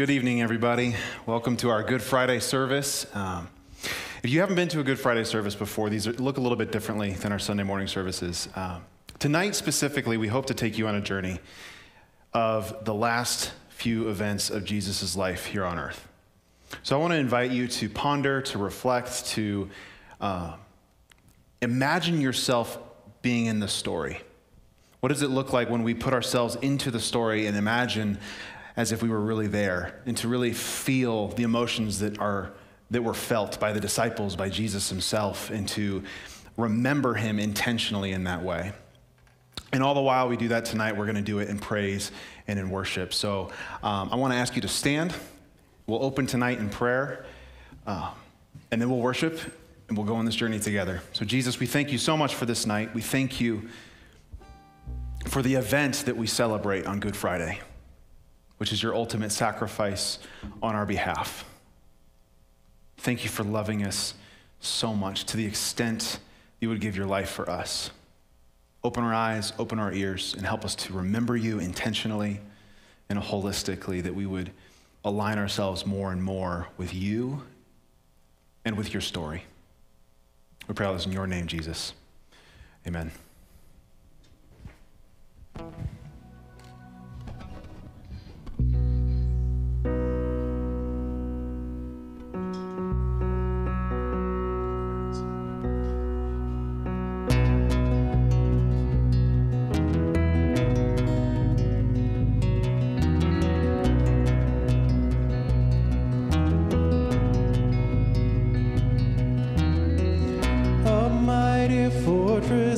Good evening, everybody. Welcome to our Good Friday service. Um, if you haven't been to a Good Friday service before, these are, look a little bit differently than our Sunday morning services. Um, tonight, specifically, we hope to take you on a journey of the last few events of Jesus' life here on earth. So I want to invite you to ponder, to reflect, to uh, imagine yourself being in the story. What does it look like when we put ourselves into the story and imagine as if we were really there and to really feel the emotions that are that were felt by the disciples, by Jesus himself, and to remember him intentionally in that way. And all the while we do that tonight, we're going to do it in praise and in worship. So um, I want to ask you to stand. We'll open tonight in prayer, uh, and then we'll worship, and we'll go on this journey together. So, Jesus, we thank you so much for this night. We thank you for the event that we celebrate on Good Friday, which is your ultimate sacrifice on our behalf. Thank you for loving us so much to the extent you would give your life for us. Open our eyes, open our ears, and help us to remember you intentionally and holistically, that we would align ourselves more and more with you and with your story. We pray all this in your name, Jesus. Amen.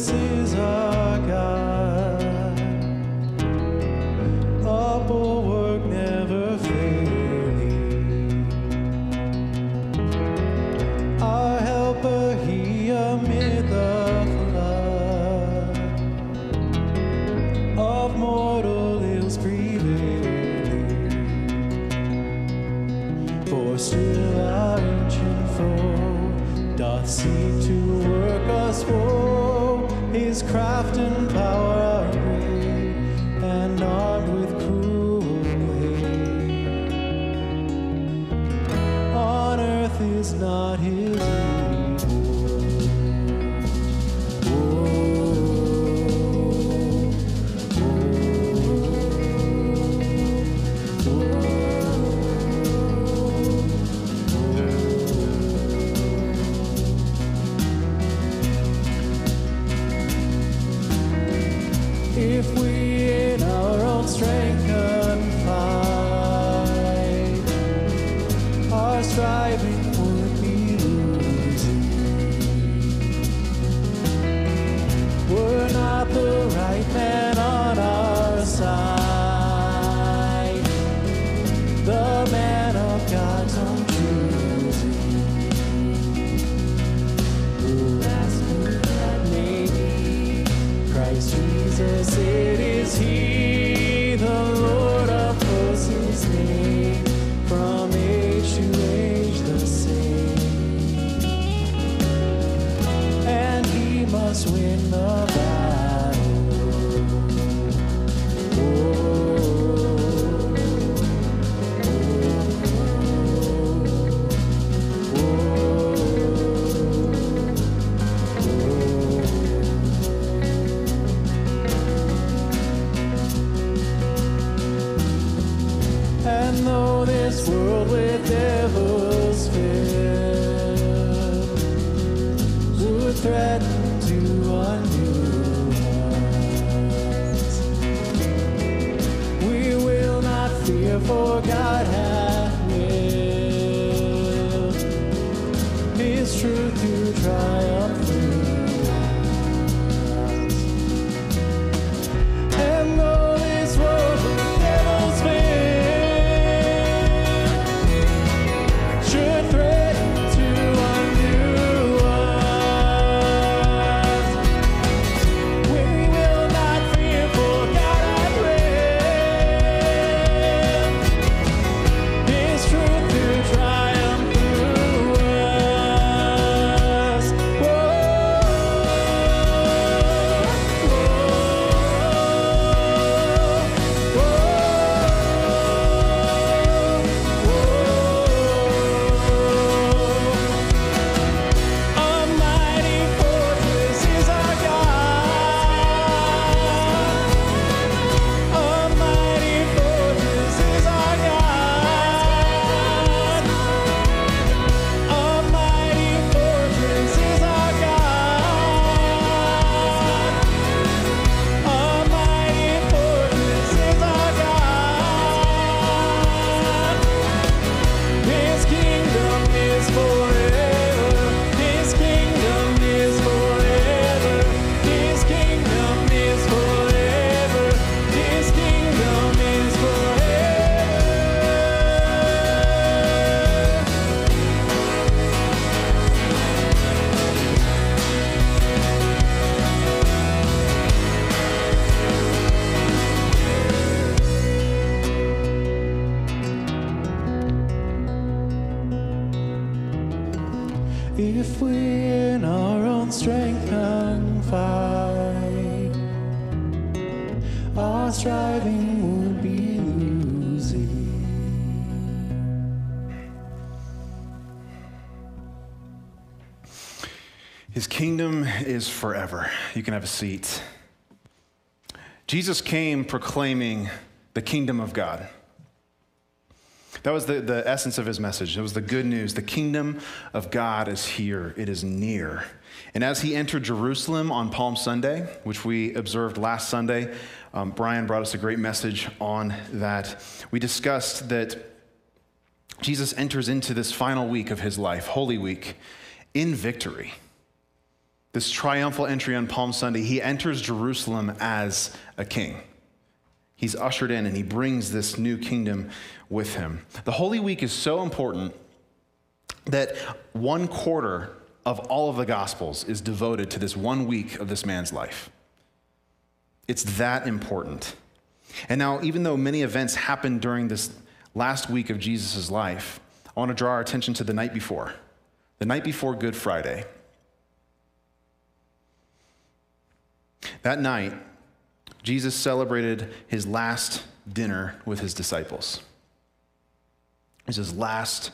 this is a swim about. Forever. You can have a seat. Jesus came proclaiming the kingdom of God. That was the, the essence of his message. It was the good news. The kingdom of God is here, it is near. And as he entered Jerusalem on Palm Sunday, which we observed last Sunday, um, Brian brought us a great message on that. We discussed that Jesus enters into this final week of his life, Holy Week, in victory. This triumphal entry on Palm Sunday, he enters Jerusalem as a king. He's ushered in and he brings this new kingdom with him. The Holy Week is so important that one quarter of all of the Gospels is devoted to this one week of this man's life. It's that important. And now, even though many events happened during this last week of Jesus' life, I want to draw our attention to the night before, the night before Good Friday. That night, Jesus celebrated his last dinner with his disciples. It was his last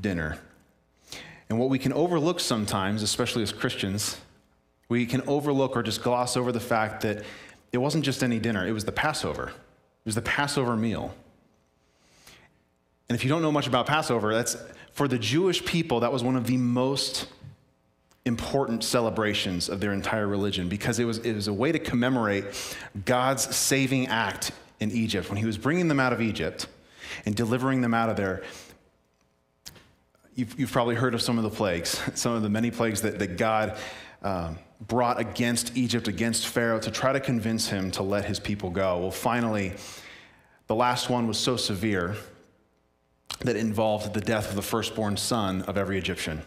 dinner. And what we can overlook sometimes, especially as Christians, we can overlook or just gloss over the fact that it wasn't just any dinner, it was the Passover. It was the Passover meal. And if you don't know much about Passover, that's for the Jewish people, that was one of the most important celebrations of their entire religion because it was, it was a way to commemorate God's saving act in Egypt. When he was bringing them out of Egypt and delivering them out of there, you've, you've probably heard of some of the plagues, some of the many plagues that, that God um, brought against Egypt, against Pharaoh, to try to convince him to let his people go. Well, finally, the last one was so severe that it involved the death of the firstborn son of every Egyptian.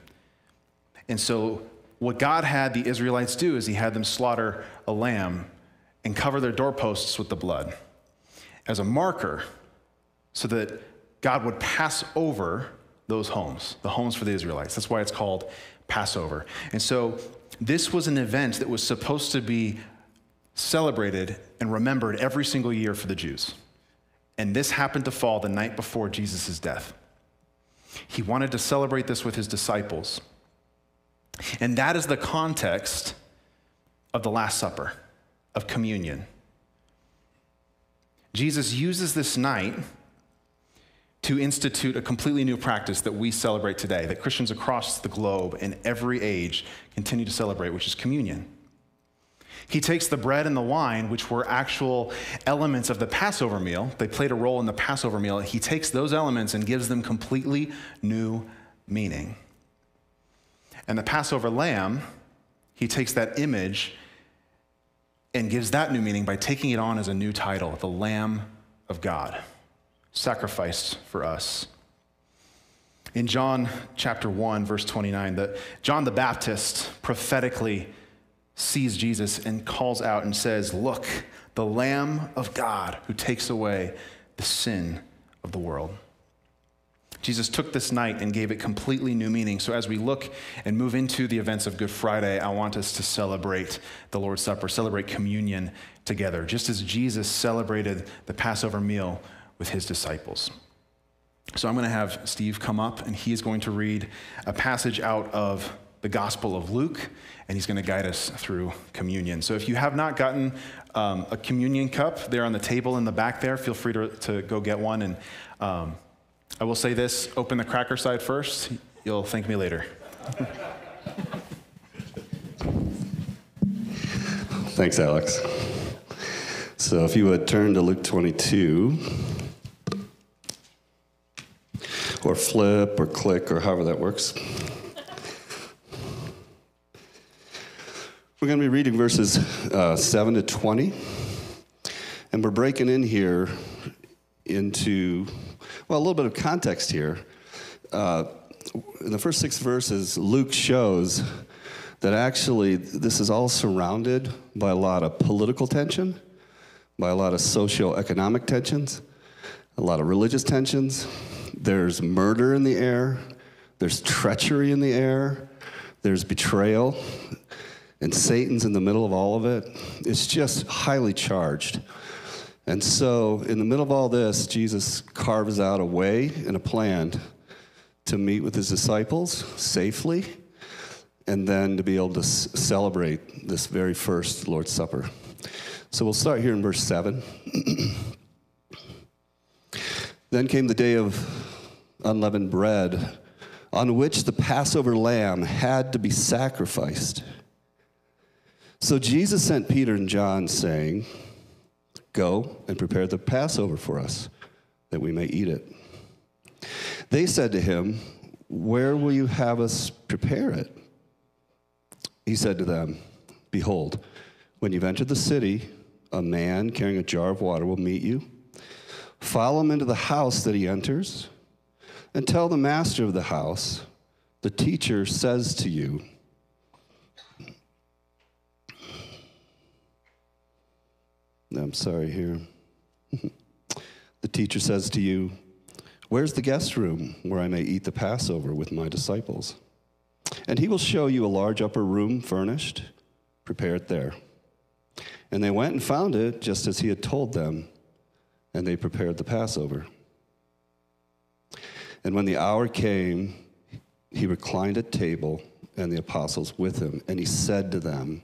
And so, what God had the Israelites do is He had them slaughter a lamb and cover their doorposts with the blood as a marker so that God would pass over those homes, the homes for the Israelites. That's why it's called Passover. And so, this was an event that was supposed to be celebrated and remembered every single year for the Jews. And this happened to fall the night before Jesus' death. He wanted to celebrate this with his disciples. And that is the context of the Last Supper, of communion. Jesus uses this night to institute a completely new practice that we celebrate today, that Christians across the globe in every age continue to celebrate, which is communion. He takes the bread and the wine, which were actual elements of the Passover meal, they played a role in the Passover meal. He takes those elements and gives them completely new meaning. And the Passover lamb, he takes that image and gives that new meaning by taking it on as a new title the Lamb of God, sacrificed for us. In John chapter 1, verse 29, the, John the Baptist prophetically sees Jesus and calls out and says, Look, the Lamb of God who takes away the sin of the world. Jesus took this night and gave it completely new meaning. So, as we look and move into the events of Good Friday, I want us to celebrate the Lord's Supper, celebrate communion together, just as Jesus celebrated the Passover meal with his disciples. So, I'm going to have Steve come up, and he is going to read a passage out of the Gospel of Luke, and he's going to guide us through communion. So, if you have not gotten um, a communion cup, they're on the table in the back there. Feel free to, to go get one. And um, I will say this open the cracker side first. You'll thank me later. Thanks, Alex. So if you would turn to Luke 22, or flip, or click, or however that works. We're going to be reading verses uh, 7 to 20. And we're breaking in here into well, a little bit of context here. Uh, in the first six verses, Luke shows that actually this is all surrounded by a lot of political tension, by a lot of socio-economic tensions, a lot of religious tensions. There's murder in the air. there's treachery in the air, there's betrayal, and Satan's in the middle of all of it. It's just highly charged. And so, in the middle of all this, Jesus carves out a way and a plan to meet with his disciples safely and then to be able to s- celebrate this very first Lord's Supper. So, we'll start here in verse 7. then came the day of unleavened bread, on which the Passover lamb had to be sacrificed. So Jesus sent Peter and John, saying, Go and prepare the Passover for us, that we may eat it. They said to him, Where will you have us prepare it? He said to them, Behold, when you've entered the city, a man carrying a jar of water will meet you. Follow him into the house that he enters, and tell the master of the house, The teacher says to you, I'm sorry here. the teacher says to you, Where's the guest room where I may eat the Passover with my disciples? And he will show you a large upper room furnished. Prepare it there. And they went and found it just as he had told them, and they prepared the Passover. And when the hour came, he reclined at table, and the apostles with him, and he said to them,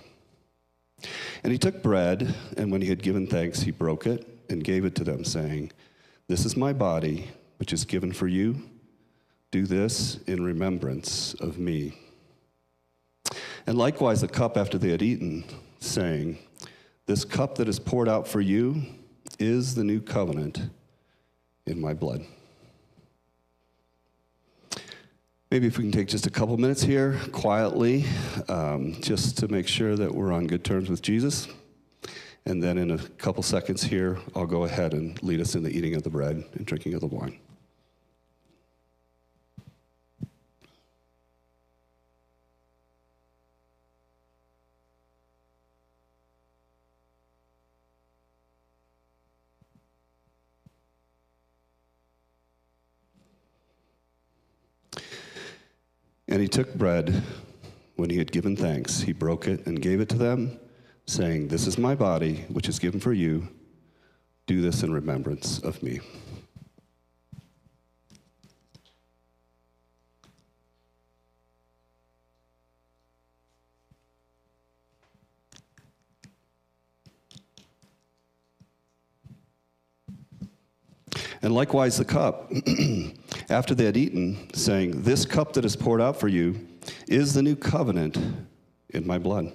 And he took bread, and when he had given thanks, he broke it and gave it to them, saying, This is my body, which is given for you. Do this in remembrance of me. And likewise, the cup after they had eaten, saying, This cup that is poured out for you is the new covenant in my blood. Maybe if we can take just a couple minutes here quietly, um, just to make sure that we're on good terms with Jesus. And then in a couple seconds here, I'll go ahead and lead us in the eating of the bread and drinking of the wine. And he took bread. When he had given thanks, he broke it and gave it to them, saying, This is my body, which is given for you. Do this in remembrance of me. And likewise the cup, after they had eaten, saying, This cup that is poured out for you is the new covenant in my blood.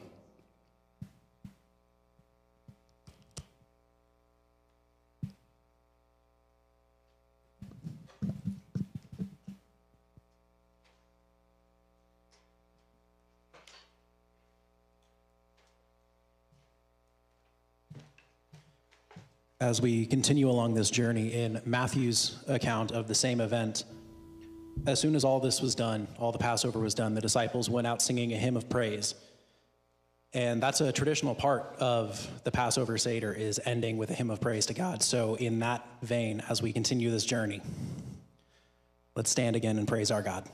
As we continue along this journey in Matthew's account of the same event. As soon as all this was done, all the Passover was done, the disciples went out singing a hymn of praise. And that's a traditional part of the Passover Seder is ending with a hymn of praise to God. So in that vein, as we continue this journey, let's stand again and praise our God.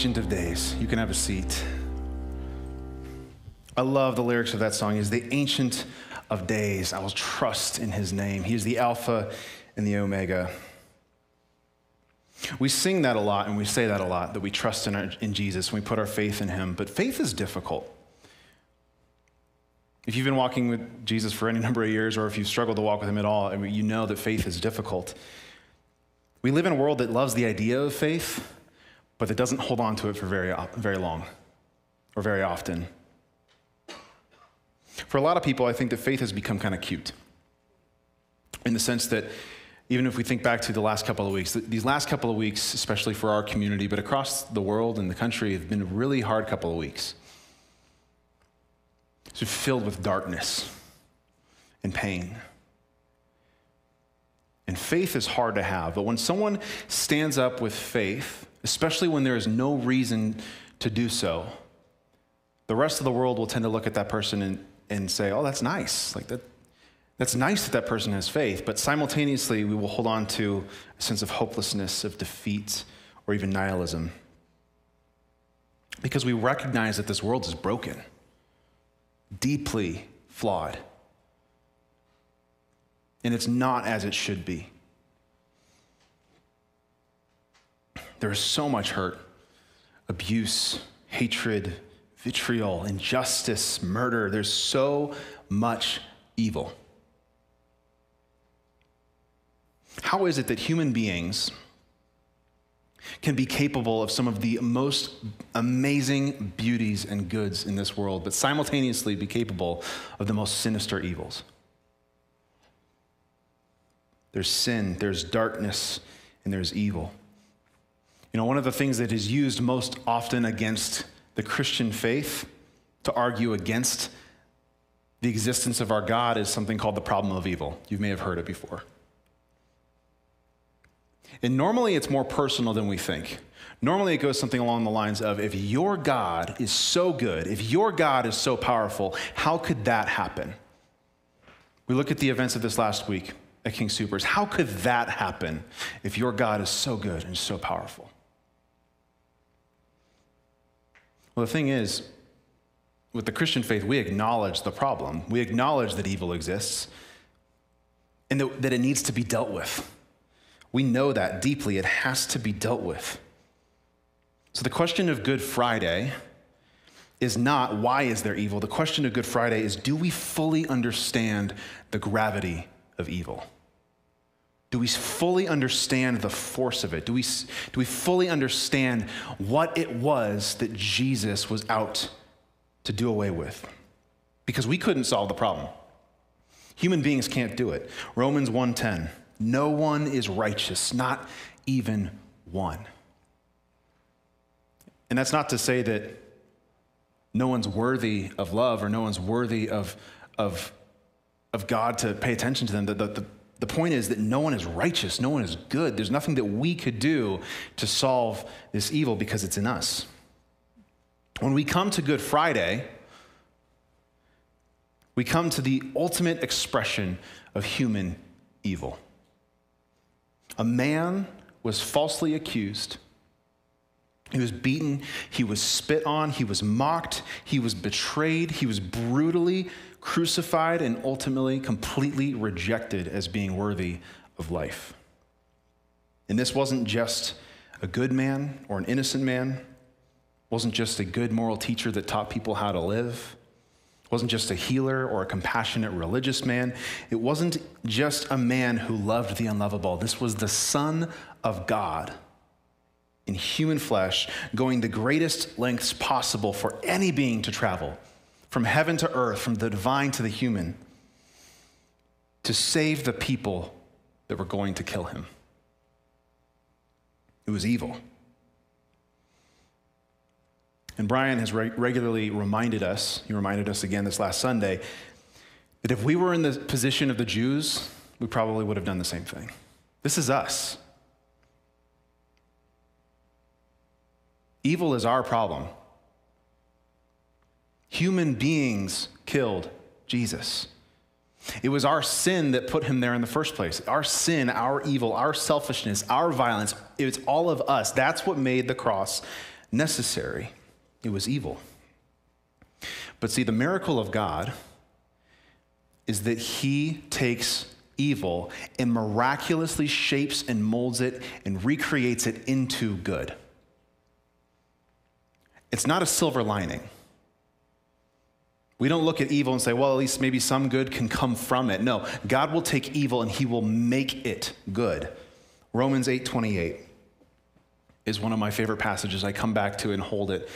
Ancient of Days. You can have a seat. I love the lyrics of that song. He's the Ancient of Days. I will trust in his name. He is the Alpha and the Omega. We sing that a lot and we say that a lot that we trust in, our, in Jesus and we put our faith in him. But faith is difficult. If you've been walking with Jesus for any number of years or if you've struggled to walk with him at all, you know that faith is difficult. We live in a world that loves the idea of faith, but that doesn't hold on to it for very, uh, very long or very often. For a lot of people, I think that faith has become kind of cute in the sense that even if we think back to the last couple of weeks, these last couple of weeks, especially for our community, but across the world and the country, have been a really hard couple of weeks. It's filled with darkness and pain. And faith is hard to have, but when someone stands up with faith, especially when there is no reason to do so, the rest of the world will tend to look at that person and, and say, oh, that's nice. Like that, that's nice that that person has faith, but simultaneously we will hold on to a sense of hopelessness, of defeat, or even nihilism. Because we recognize that this world is broken, deeply flawed, and it's not as it should be. There is so much hurt, abuse, hatred, vitriol, injustice, murder. There's so much evil. How is it that human beings can be capable of some of the most amazing beauties and goods in this world, but simultaneously be capable of the most sinister evils? There's sin, there's darkness, and there's evil. You know, one of the things that is used most often against the Christian faith to argue against the existence of our God is something called the problem of evil. You may have heard it before. And normally it's more personal than we think. Normally it goes something along the lines of if your God is so good, if your God is so powerful, how could that happen? We look at the events of this last week at King Soopers. How could that happen if your God is so good and so powerful? Well, the thing is, with the Christian faith, we acknowledge the problem. We acknowledge that evil exists and that it needs to be dealt with. We know that deeply. It has to be dealt with. So the question of Good Friday is not why is there evil? The question of Good Friday is do we fully understand the gravity of evil? Do we fully understand the force of it? Do we, do we fully understand what it was that Jesus was out to do away with? Because we couldn't solve the problem. Human beings can't do it. Romans 1:10. No one is righteous, not even one. And that's not to say that no one's worthy of love or no one's worthy of, of, of God to pay attention to them. The, the, the point is that no one is righteous, no one is good. There's nothing that we could do to solve this evil because it's in us. When we come to Good Friday, we come to the ultimate expression of human evil. A man was falsely accused. He was beaten, he was spit on, he was mocked, he was betrayed, he was brutally crucified and ultimately completely rejected as being worthy of life. And this wasn't just a good man or an innocent man, wasn't just a good moral teacher that taught people how to live, wasn't just a healer or a compassionate religious man. It wasn't just a man who loved the unlovable. This was the Son of God in human flesh, going the greatest lengths possible for any being to travel from heaven to earth, from the divine to the human, to save the people that were going to kill him. It was evil. And Brian has re- regularly reminded us, he reminded us again this last Sunday, that if we were in the position of the Jews, we probably would have done the same thing. This is us. Evil is our problem. Human beings killed Jesus. It was our sin that put him there in the first place. Our sin, our evil, our selfishness, our violence, it's all of us. That's what made the cross necessary. It was evil. But see, the miracle of God is that he takes evil and miraculously shapes and molds it and recreates it into good. It's not a silver lining. We don't look at evil and say, well, at least maybe some good can come from it. No, God will take evil and he will make it good. Romans 8:28 is one of my favorite passages. I come back to and hold it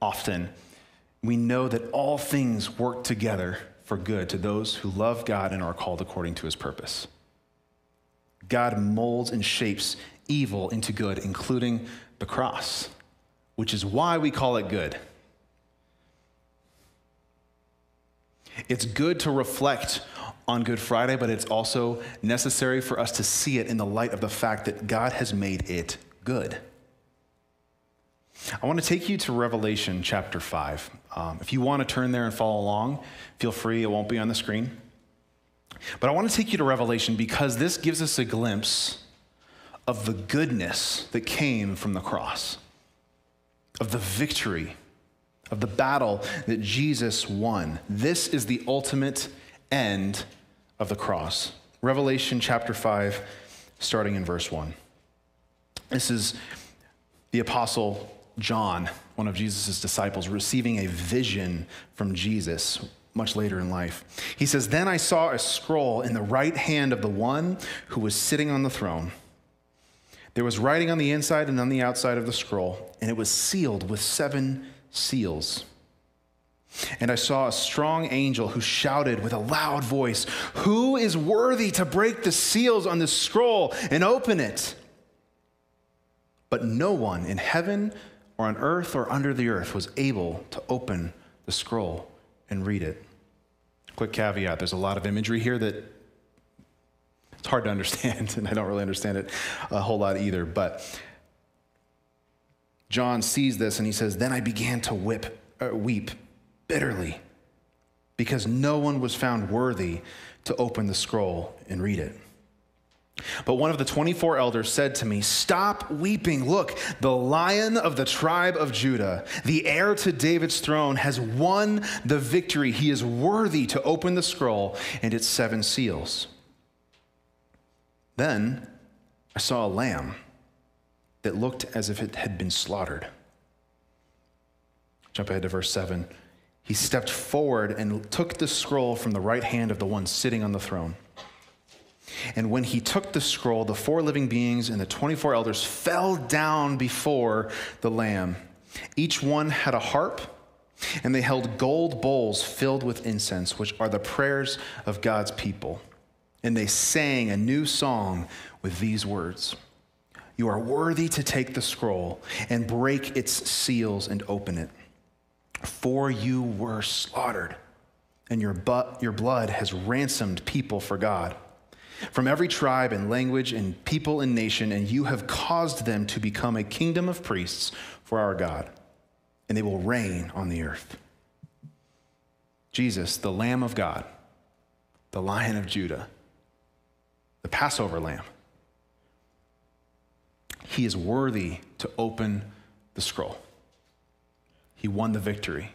often. We know that all things work together for good to those who love God and are called according to his purpose. God molds and shapes evil into good, including the cross, which is why we call it good. It's good to reflect on Good Friday, but it's also necessary for us to see it in the light of the fact that God has made it good. I want to take you to Revelation chapter 5. Um, if you want to turn there and follow along, feel free, it won't be on the screen. But I want to take you to Revelation because this gives us a glimpse of the goodness that came from the cross, of the victory of the battle that Jesus won. This is the ultimate end of the cross. Revelation chapter 5, starting in verse 1. This is the apostle John, one of Jesus' disciples, receiving a vision from Jesus much later in life. He says, Then I saw a scroll in the right hand of the one who was sitting on the throne. There was writing on the inside and on the outside of the scroll, and it was sealed with seven seals. And I saw a strong angel who shouted with a loud voice, Who is worthy to break the seals on this scroll and open it? But no one in heaven or on earth or under the earth was able to open the scroll and read it. Quick caveat there's a lot of imagery here that it's hard to understand, and I don't really understand it a whole lot either. But John sees this and he says, Then I began to whip, uh, weep bitterly because no one was found worthy to open the scroll and read it. But one of the 24 elders said to me, Stop weeping. Look, the lion of the tribe of Judah, the heir to David's throne, has won the victory. He is worthy to open the scroll and its seven seals. Then I saw a lamb that looked as if it had been slaughtered. Jump ahead to verse 7. He stepped forward and took the scroll from the right hand of the one sitting on the throne. And when he took the scroll, the four living beings and the 24 elders fell down before the Lamb. Each one had a harp, and they held gold bowls filled with incense, which are the prayers of God's people. And they sang a new song with these words You are worthy to take the scroll and break its seals and open it. For you were slaughtered, and your, bu- your blood has ransomed people for God from every tribe and language and people and nation, and you have caused them to become a kingdom of priests for our God, and they will reign on the earth. Jesus, the Lamb of God, the Lion of Judah, the Passover Lamb, he is worthy to open the scroll. He won the victory.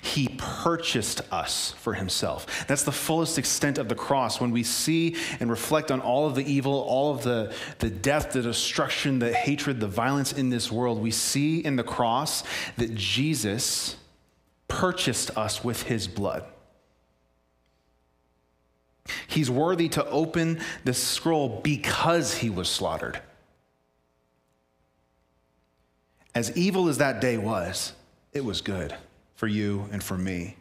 He purchased us for himself. That's the fullest extent of the cross. When we see and reflect on all of the evil, all of the, the death, the destruction, the hatred, the violence in this world, we see in the cross that Jesus purchased us with his blood. He's worthy to open the scroll because he was slaughtered. As evil as that day was, it was good for you and for me.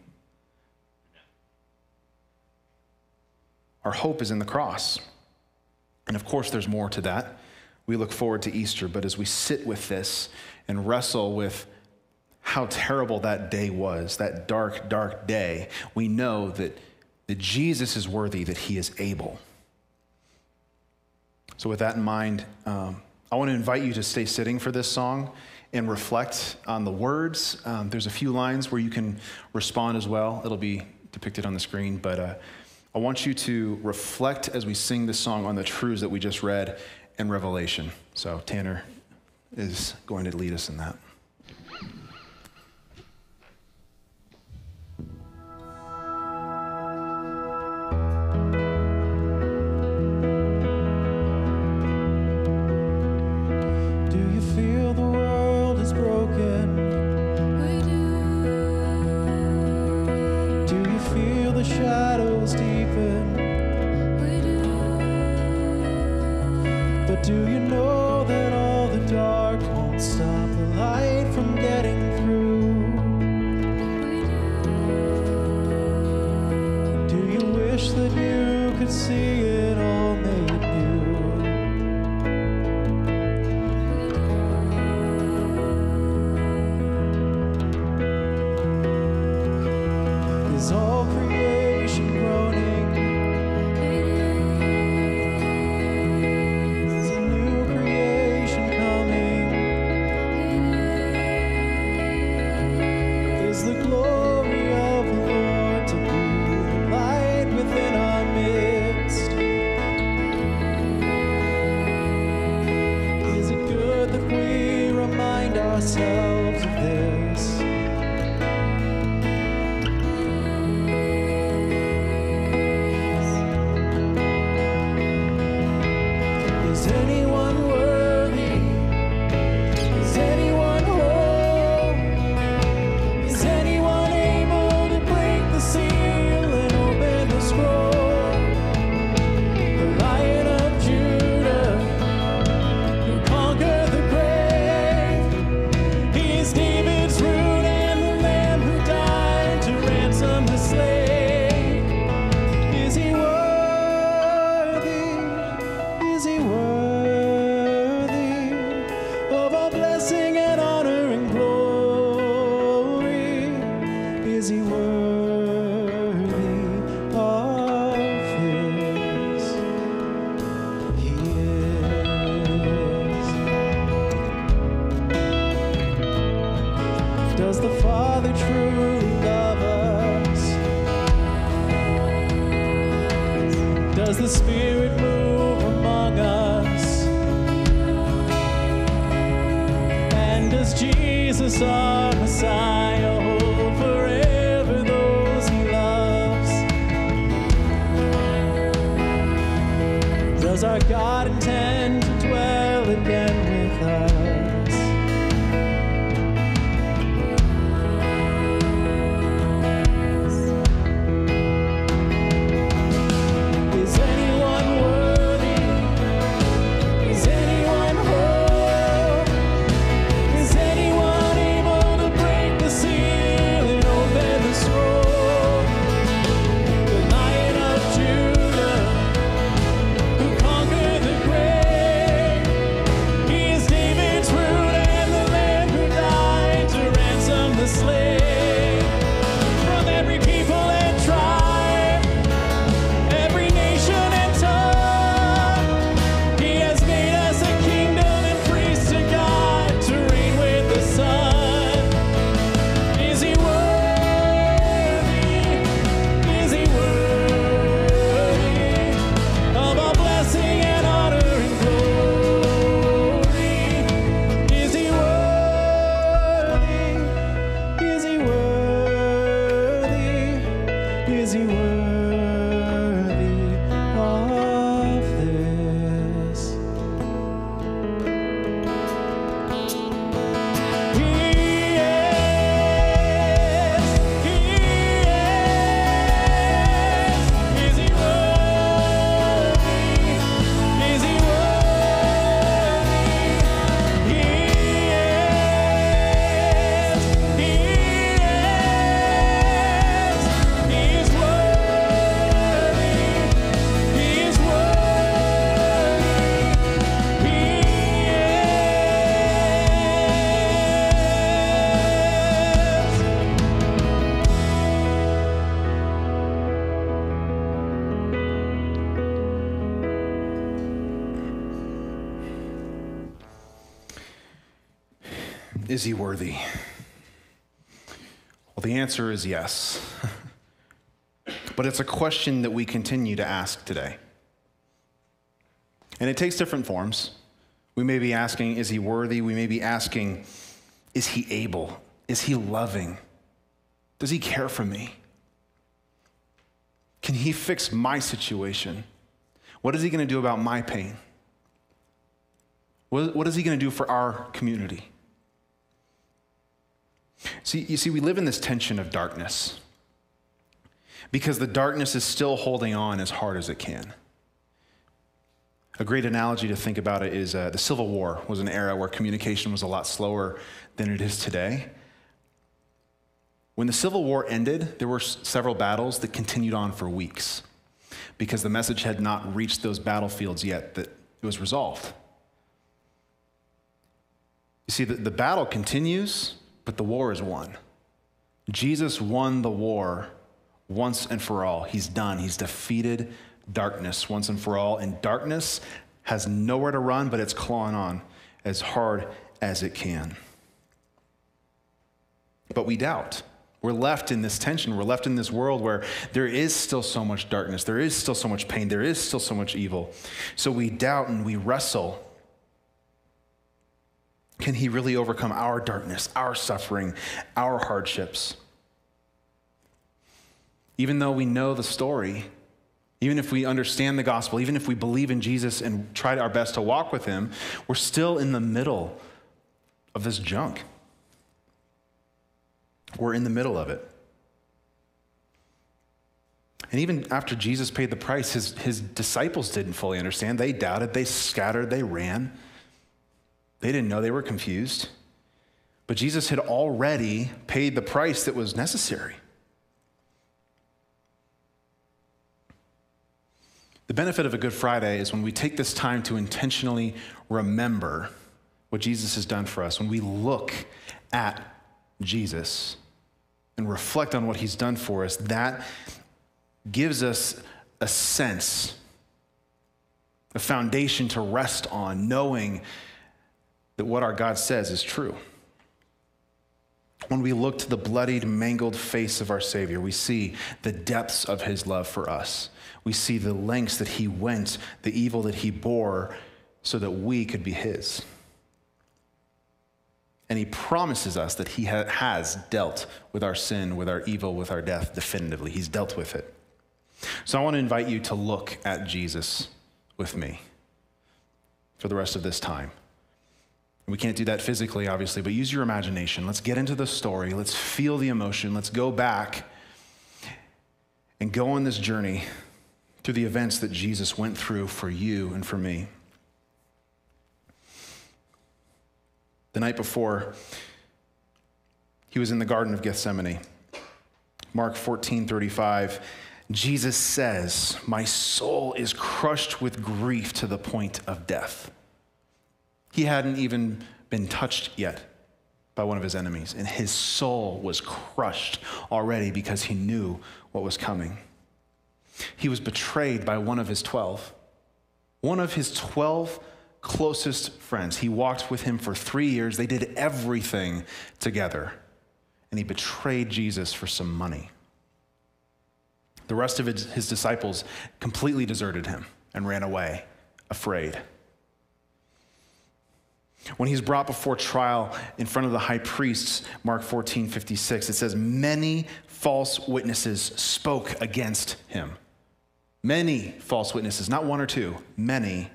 Our hope is in the cross. And of course, there's more to that. We look forward to Easter, but as we sit with this and wrestle with how terrible that day was, that dark, dark day, we know that, that Jesus is worthy, that he is able. So, with that in mind, um, I want to invite you to stay sitting for this song and reflect on the words. Um, there's a few lines where you can respond as well. It'll be depicted on the screen, but uh, I want you to reflect as we sing this song on the truths that we just read in Revelation. So Tanner is going to lead us in that. slave. Is he worthy? Well, the answer is yes. but it's a question that we continue to ask today. And it takes different forms. We may be asking, is he worthy? We may be asking, is he able? Is he loving? Does he care for me? Can he fix my situation? What is he going to do about my pain? What is he going to do for our community? See, you see, we live in this tension of darkness because the darkness is still holding on as hard as it can. A great analogy to think about it is uh, the Civil War was an era where communication was a lot slower than it is today. When the Civil War ended, there were s- several battles that continued on for weeks because the message had not reached those battlefields yet that it was resolved. You see, the, the battle continues, but the war is won. Jesus won the war once and for all. He's done. He's defeated darkness once and for all. And darkness has nowhere to run, but it's clawing on as hard as it can. But we doubt. We're left in this tension. We're left in this world where there is still so much darkness. There is still so much pain. There is still so much evil. So we doubt and we wrestle. Can he really overcome our darkness, our suffering, our hardships? Even though we know the story, even if we understand the gospel, even if we believe in Jesus and try our best to walk with him, we're still in the middle of this junk. We're in the middle of it. And even after Jesus paid the price, his, his disciples didn't fully understand. They doubted, they scattered, they ran. They didn't know, they were confused. But Jesus had already paid the price that was necessary. The benefit of a Good Friday is when we take this time to intentionally remember what Jesus has done for us, when we look at Jesus and reflect on what he's done for us, that gives us a sense, a foundation to rest on, knowing that what our God says is true. When we look to the bloodied, mangled face of our Savior, we see the depths of his love for us. We see the lengths that he went, the evil that he bore, so that we could be his. And he promises us that he ha- has dealt with our sin, with our evil, with our death definitively. He's dealt with it. So I want to invite you to look at Jesus with me for the rest of this time. We can't do that physically, obviously, but use your imagination. Let's get into the story. Let's feel the emotion. Let's go back and go on this journey through the events that Jesus went through for you and for me. The night before, he was in the Garden of Gethsemane. Mark 14 35. Jesus says, My soul is crushed with grief to the point of death. He hadn't even been touched yet by one of his enemies, and his soul was crushed already because he knew what was coming. He was betrayed by one of his 12. One of his 12 closest friends. He walked with him for three years. They did everything together. And he betrayed Jesus for some money. The rest of his, his disciples completely deserted him and ran away, afraid. When he's brought before trial in front of the high priests, Mark 14, 56, it says, Many false witnesses spoke against him. Many false witnesses, not one or two, many.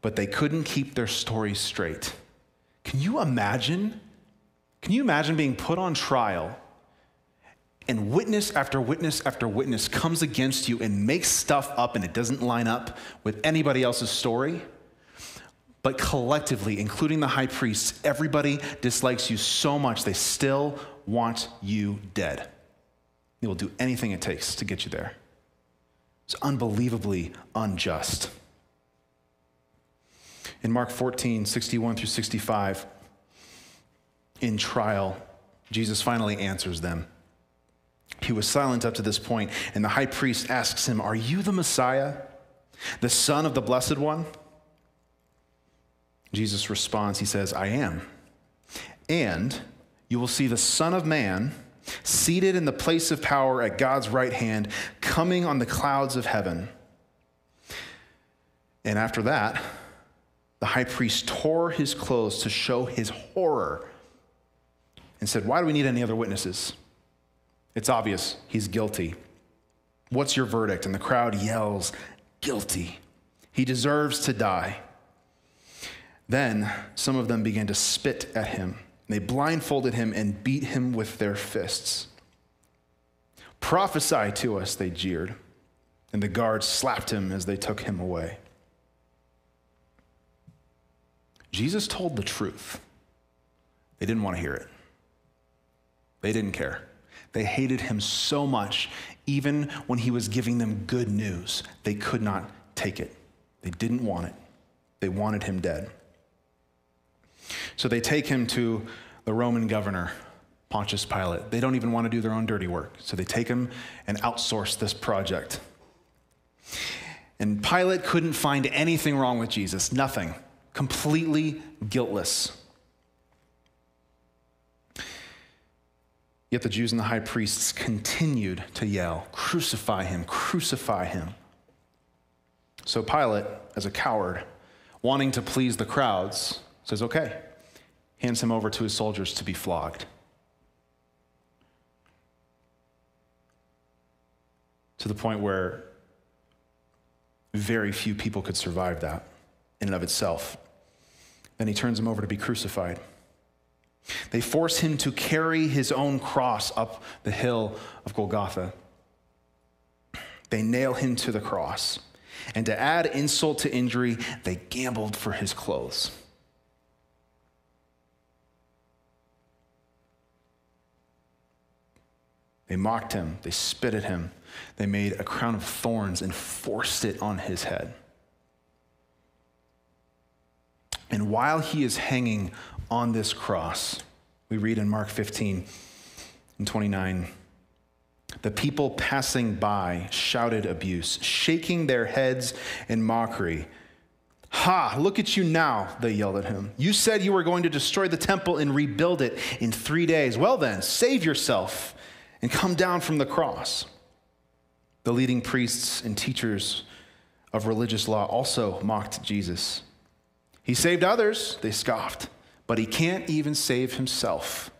But they couldn't keep their story straight. Can you imagine? Can you imagine being put on trial and witness after witness after witness comes against you and makes stuff up and it doesn't line up with anybody else's story? But collectively, including the high priests, everybody dislikes you so much they still want you dead. They will do anything it takes to get you there. It's unbelievably unjust. In Mark 14, 61 through 65, in trial, Jesus finally answers them. He was silent up to this point, and the high priest asks him, Are you the Messiah, the Son of the Blessed One? Jesus responds, He says, I am. And you will see the Son of Man seated in the place of power at God's right hand, coming on the clouds of heaven. And after that, the high priest tore his clothes to show his horror and said, Why do we need any other witnesses? It's obvious he's guilty. What's your verdict? And the crowd yells, Guilty. He deserves to die. Then some of them began to spit at him. They blindfolded him and beat him with their fists. Prophesy to us, they jeered. And the guards slapped him as they took him away. Jesus told the truth. They didn't want to hear it. They didn't care. They hated him so much, even when he was giving them good news, they could not take it. They didn't want it. They wanted him dead. So they take him to the Roman governor, Pontius Pilate. They don't even want to do their own dirty work. So they take him and outsource this project. And Pilate couldn't find anything wrong with Jesus, nothing. Completely guiltless. Yet the Jews and the high priests continued to yell, Crucify him, crucify him. So Pilate, as a coward, wanting to please the crowds, says, Okay, hands him over to his soldiers to be flogged. To the point where very few people could survive that in and of itself. Then he turns him over to be crucified. They force him to carry his own cross up the hill of Golgotha. They nail him to the cross. And to add insult to injury, they gambled for his clothes. They mocked him, they spit at him, they made a crown of thorns and forced it on his head. And while he is hanging on this cross, we read in Mark 15 and 29 the people passing by shouted abuse, shaking their heads in mockery. Ha, look at you now, they yelled at him. You said you were going to destroy the temple and rebuild it in three days. Well, then, save yourself and come down from the cross. The leading priests and teachers of religious law also mocked Jesus. He saved others, they scoffed, but he can't even save himself.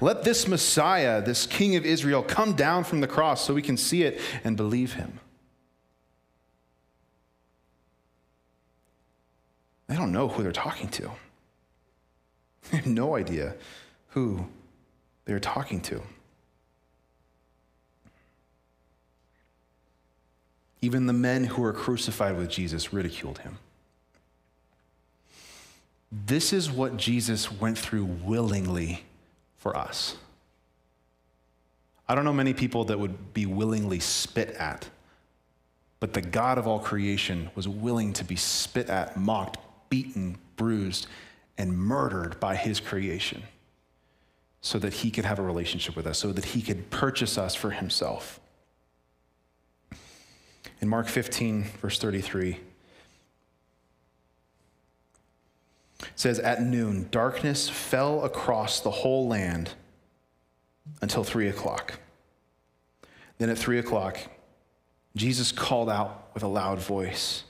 Let this Messiah, this King of Israel, come down from the cross so we can see it and believe him. They don't know who they're talking to. They have no idea who they're talking to. Even the men who were crucified with Jesus ridiculed him. This is what Jesus went through willingly for us. I don't know many people that would be willingly spit at, but the God of all creation was willing to be spit at, mocked, beaten, bruised, and murdered by his creation so that he could have a relationship with us, so that he could purchase us for himself. In Mark 15, verse 33, It says, At noon, darkness fell across the whole land until three o'clock. Then at three o'clock, Jesus called out with a loud voice,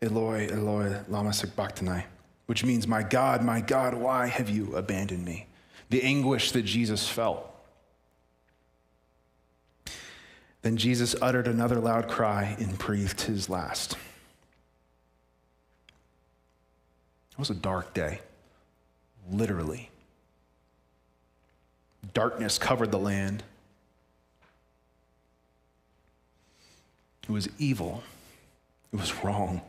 Eloi, Eloi, lama sabachthani, which means, My God, my God, why have you abandoned me? The anguish that Jesus felt. Then Jesus uttered another loud cry and breathed his last. It was a dark day, literally. Darkness covered the land. It was evil. It was wrong.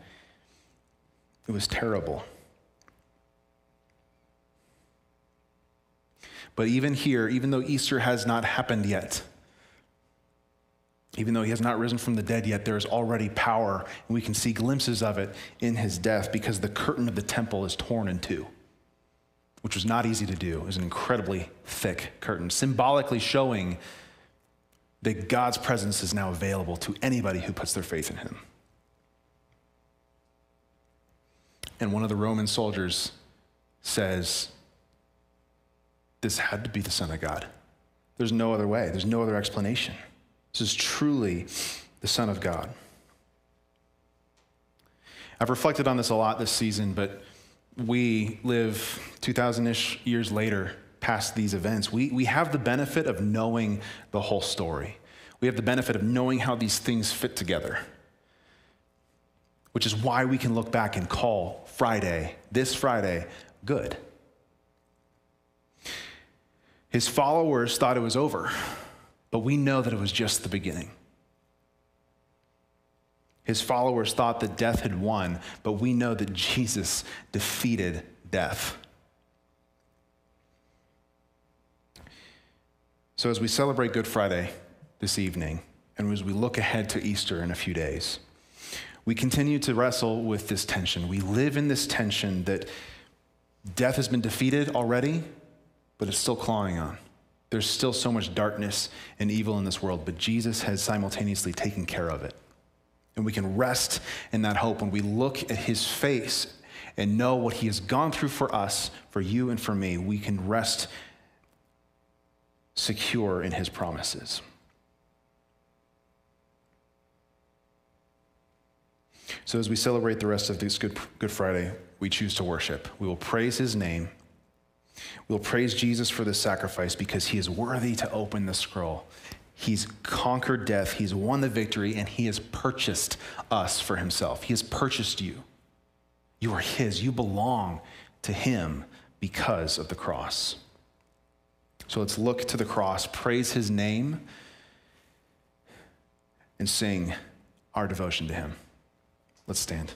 It was terrible. But even here, even though Easter has not happened yet, even though he has not risen from the dead yet, there is already power, and we can see glimpses of it in his death because the curtain of the temple is torn in two, which was not easy to do. It was an incredibly thick curtain, symbolically showing that God's presence is now available to anybody who puts their faith in him. And one of the Roman soldiers says, This had to be the Son of God. There's no other way, there's no other explanation. This is truly the Son of God. I've reflected on this a lot this season, but we live 2,000 ish years later past these events. We, we have the benefit of knowing the whole story. We have the benefit of knowing how these things fit together, which is why we can look back and call Friday, this Friday, good. His followers thought it was over, but we know that it was just the beginning. His followers thought that death had won, but we know that Jesus defeated death. So, as we celebrate Good Friday this evening, and as we look ahead to Easter in a few days, we continue to wrestle with this tension. We live in this tension that death has been defeated already, but it's still clawing on. There's still so much darkness and evil in this world, but Jesus has simultaneously taken care of it. And we can rest in that hope when we look at his face and know what he has gone through for us, for you and for me. We can rest secure in his promises. So, as we celebrate the rest of this Good, Good Friday, we choose to worship. We will praise his name. We'll praise Jesus for this sacrifice because he is worthy to open the scroll. He's conquered death, he's won the victory, and he has purchased us for himself. He has purchased you. You are his, you belong to him because of the cross. So let's look to the cross, praise his name, and sing our devotion to him. Let's stand.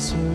I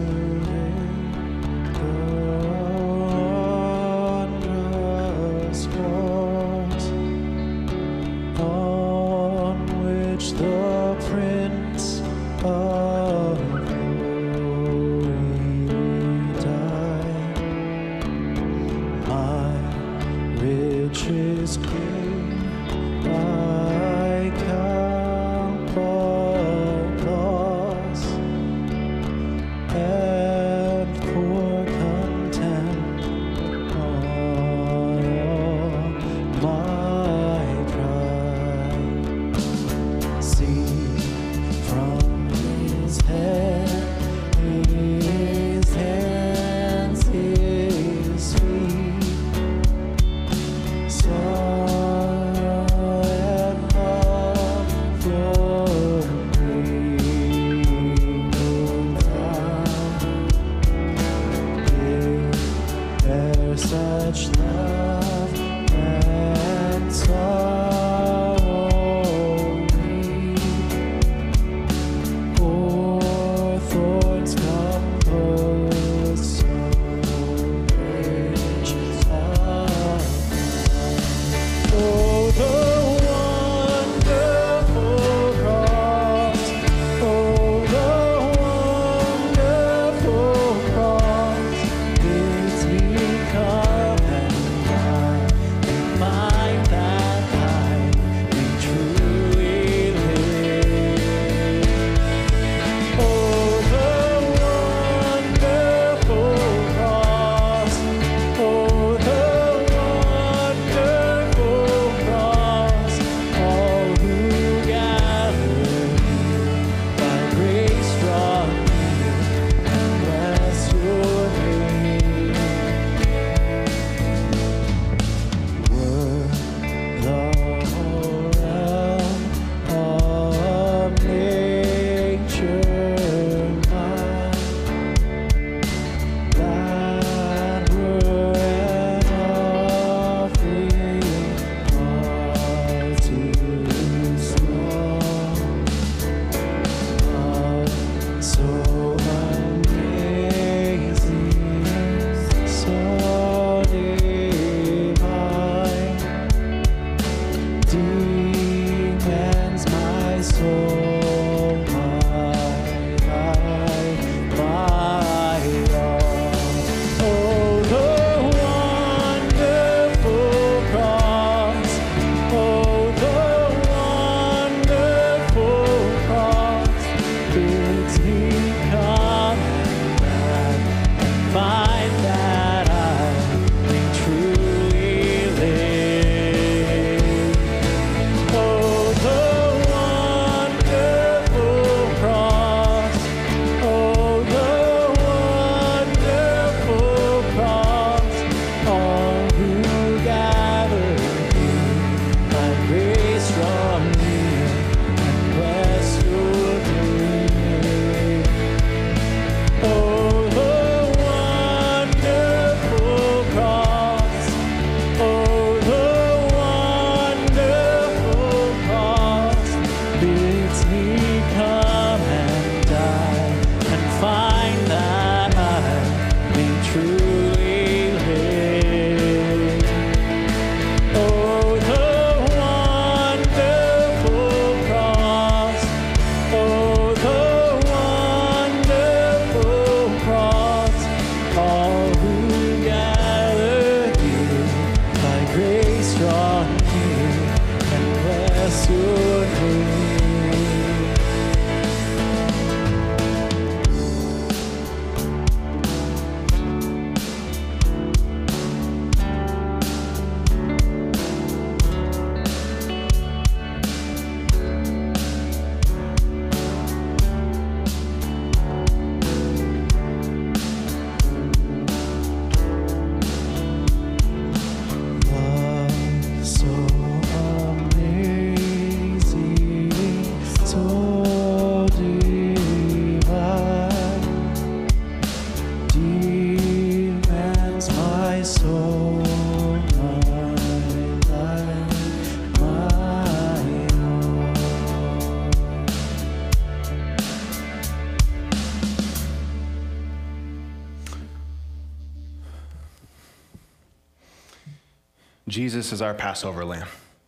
Jesus is our Passover lamb.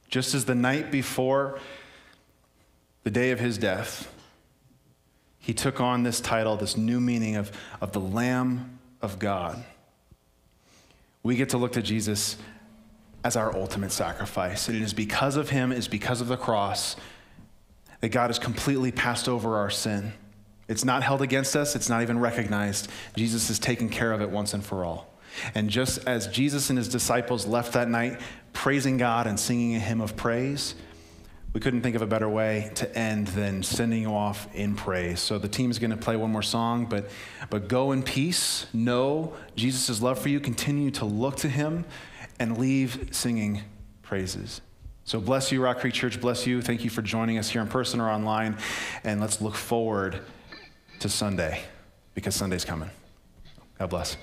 Just as the night before the day of his death, he took on this title, this new meaning of, of the Lamb of God. We get to look to Jesus as our ultimate sacrifice. And it is because of him, it is because of the cross, that God has completely passed over our sin. It's not held against us, it's not even recognized. Jesus has taken care of it once and for all. And just as Jesus and his disciples left that night praising God and singing a hymn of praise, we couldn't think of a better way to end than sending you off in praise. So the team's going to play one more song, but, but go in peace. Know Jesus' love for you. Continue to look to him and leave singing praises. So bless you, Rock Creek Church. Bless you. Thank you for joining us here in person or online. And let's look forward to Sunday because Sunday's coming. God bless.